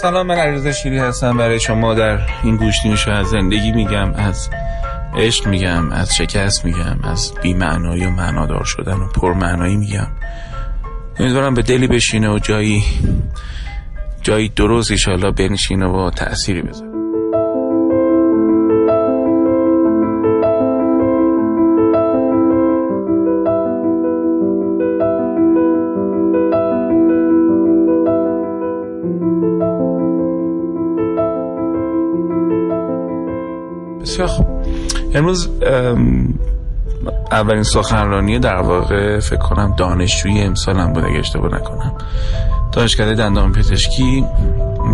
سلام من علیرضا شیری هستم. برای شما در این گوشتینشو از زندگی میگم از عشق میگم از شکست میگم از بیمعنایی و معنادار شدن و پرمعنایی میگم. امیدوارم به دلی بشینه و جایی جایی درست ایشالله بنشینه و تأثیری بذاره. خوب امروز اولین سخنرانی در واقع فکر کنم دانشجوی امسالم بود اگه اشتباه نکنم. دانشکده دندان پزشکی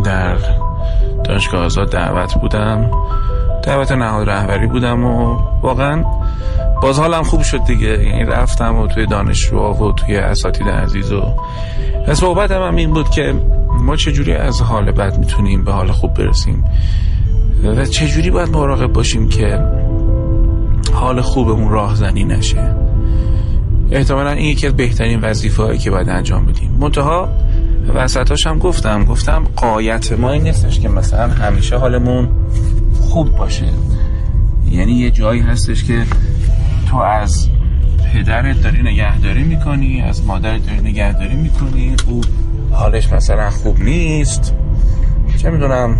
در دانشگاه آزاد دعوت بودم. دعوت نهاد رهبری بودم و واقعا باز حالم خوب شد دیگه. یعنی رفتم و توی دانشجو و توی اساتید عزیز و صحبت هم این بود که ما چجوری از حال بد می‌تونیم به حال خوب برسیم. و چجوری باید مراقب باشیم که حال خوبمون راهزنی نشه؟ احتمالا این یکی از بهترین وظیفه که باید انجام بدیم. منتها وسطاش هم گفتم گفتم قایت ما این نیستش که مثلا همیشه حالمون خوب باشه. یعنی یه جایی هستش که تو از پدرت داری نگهداری می‌کنی از مادرت داری نگهداری می‌کنی او حالش مثلا خوب نیست. چه می‌دونم؟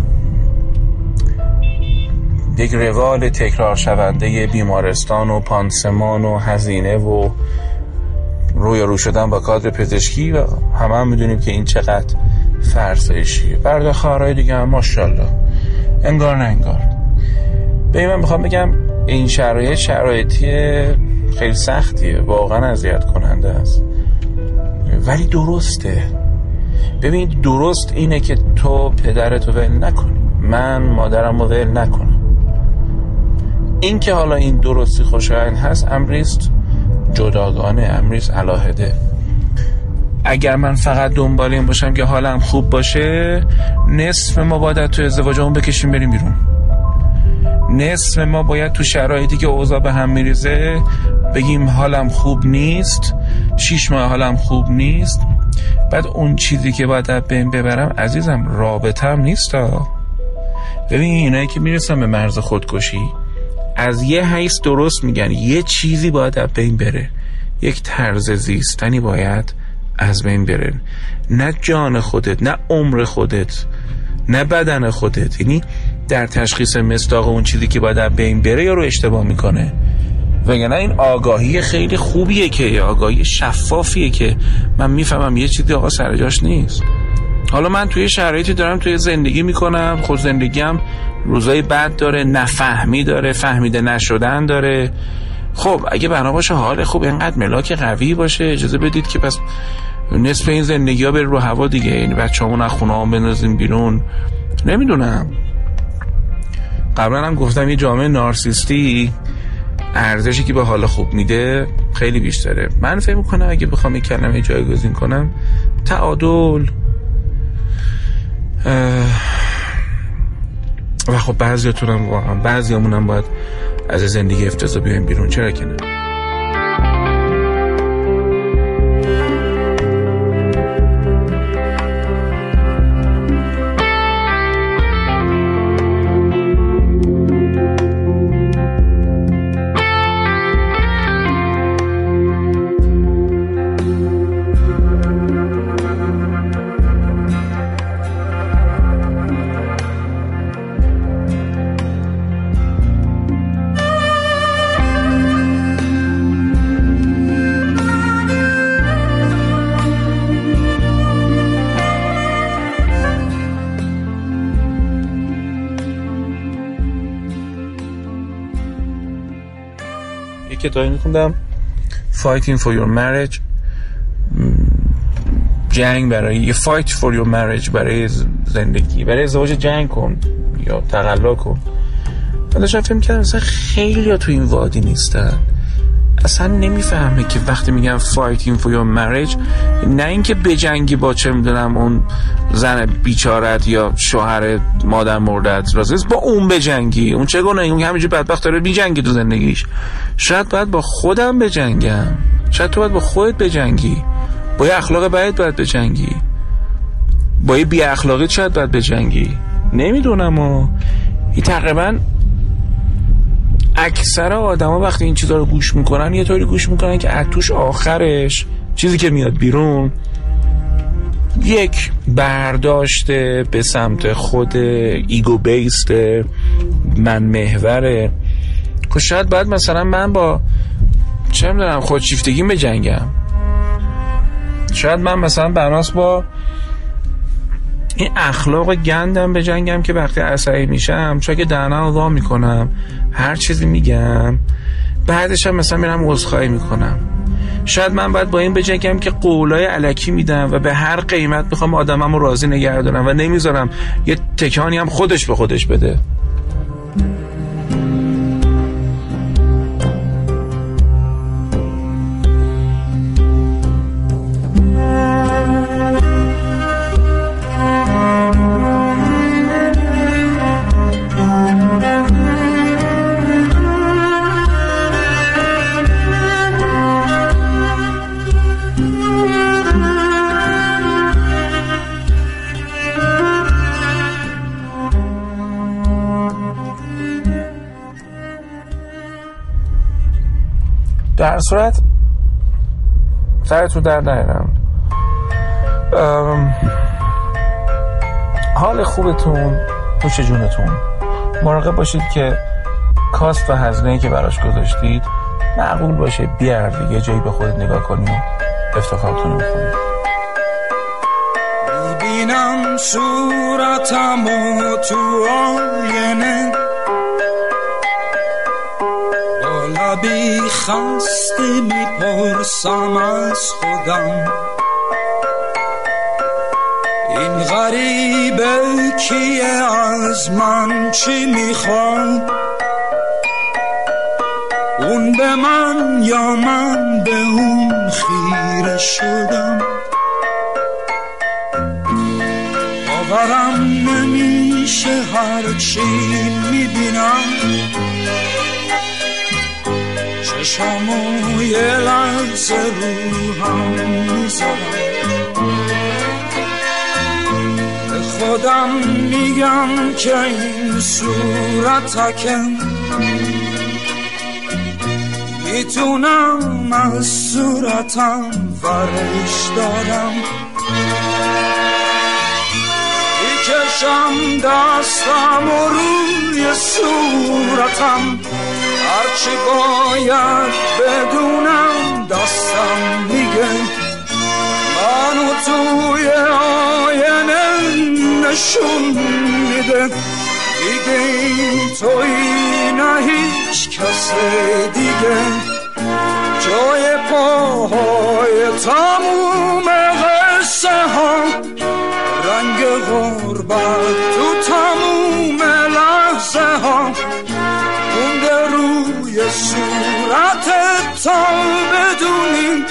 یک روال تکرار شونده بیمارستان و پانسمان و هزینه و روی رو شدن با کادر پزشکی و همه هم می‌دونیم که این چقدر فرسایشیه. برده خواهرهای دیگه هم ماشالله انگار نه انگار. به من می‌خوام بگم این شرایط شرایطی خیلی سختیه. واقعا اذیت کننده است. ولی درسته. ببین درست اینه که تو پدرتو ول نکنی من مادرم رو ول نکنم این که حالا این درستی خوشایند هست امریست جداگانه امریست علاهده. اگر من فقط دنبال این باشم که حالم خوب باشه نصف ما باید تو ازدواجمون بکشیم بریم بیرون. نصف ما باید تو شرایطی که اوضاع به هم میریزه بگیم حالم خوب نیست شیش ماه حالم خوب نیست. بعد اون چیزی که باید بین ببرم عزیزم رابطم نیست ببین اینایی که می‌رسن به مرز خودکشی از یه حیث درست میگن. یه چیزی باید از بین بره. یک طرز زیستنی باید از بین بره. نه جان خودت نه عمر خودت نه بدن خودت. یعنی در تشخیص مستاق اون چیزی که باید از بین بره یا رو اشتباه می‌کنه. وگرنه این آگاهی خیلی خوبیه که آگاهی شفافیه که من می‌فهمم یه چیزی آقا سر جاش نیست. حالا من توی شرایطی دارم توی زندگی می‌کنم. خود زندگیم روزای بد داره نفهمی داره فهمیده نشدن داره. خب اگه بنا باشه حال خوب اینقدر ملاک قوی باشه. اجازه بدید که پس نصف این زندگی ها بره رو هوا دیگه. این بچه همون از خونه هم بنازیم بیرون. نمی‌دونم. قبلا هم گفتم یه جامعه نارسیستی ارزشی که به حال خوب میده خیلی بیشتره. من فکر می‌کنم اگه بخوام یک کلمه جایگزین کنم تعادل. و خب بعضیاتون هم واقعا بعضی هم باید از زندگی افتضا بیایم بیرون. چرا که نه؟ کتابی میخوندم. Fighting for your marriage. جنگ برای یه fight for your marriage برای زندگی برای ازدواج جنگ کن یا تقلا کن. من داشتم فکر کردم مثلا خیلی تو این وادی نیستن. اصلا نمی‌فهمه که وقتی میگم fighting for your marriage نه اینکه بجنگی با چه می‌دونم اون زن بیچارت یا شوهر مادر مردت رازه با اون بجنگی اون چه گونه اون همینجور بدبخت داره بیجنگی تو زندگیش. شاید باید با خودم بجنگم شاید تو باید با خودت بجنگی با اخلاق باید باید بجنگی با یه بی اخلاقی شاید باید بجنگی نمی‌دونم و تقریبا اکثر آدما وقتی این چیزا رو گوش می‌کنن یه طوری گوش می‌کنن که اتوش آخرش چیزی که میاد بیرون یک برداشته به سمت خود ایگو بیست من محوره که شاید باید مثلا من با چه می‌دونم خودشیفتگی به جنگم شاید من مثلا بناس با این اخلاق گندم به جنگم که وقتی عصبی میشم چون که دهنم وا می‌کنم هر چیزی میگم بعدش هم مثلا میرم عذرخواهی می‌کنم. شاید من باید با این بجنگم که قولای علکی میدم و به هر قیمت می‌خوام آدمم رو راضی نگه و نمی‌ذارم یه تکانی هم خودش به خودش بده. در صورت سرتون در نیرم حال خوبتون پوش جونتون. مراقب باشید که کاست و هزینه که براش گذاشتید معقول باشه بیار یه جایی به خود نگاه کنی و افتخارتون رو بخونید می‌بینم صورتم و تو آینه. خسته می‌پرسم از خودم. این غریبه کیه؟ از من چی می‌خواد اون به من یا من به اون خیره شدم؟ باورم نمیشه هرچی می‌بینم. چشامو یه لحظه رو هم می‌ذارم به خودم میگم که این صورتکم می‌تونم از صورتم فرش دارم. می‌کشم دستم و روی صورتم. هرچی باید بدونم دستم میگه. منو توی آینه نشون میده. دیگه این توی نه هیچ کس دیگه. جای پاهای تموم قصه ها رنگ غربت تا بدونی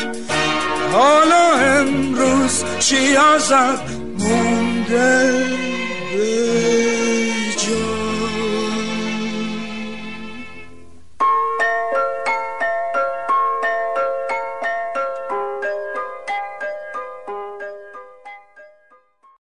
حالا امروز چی ازت مونده؟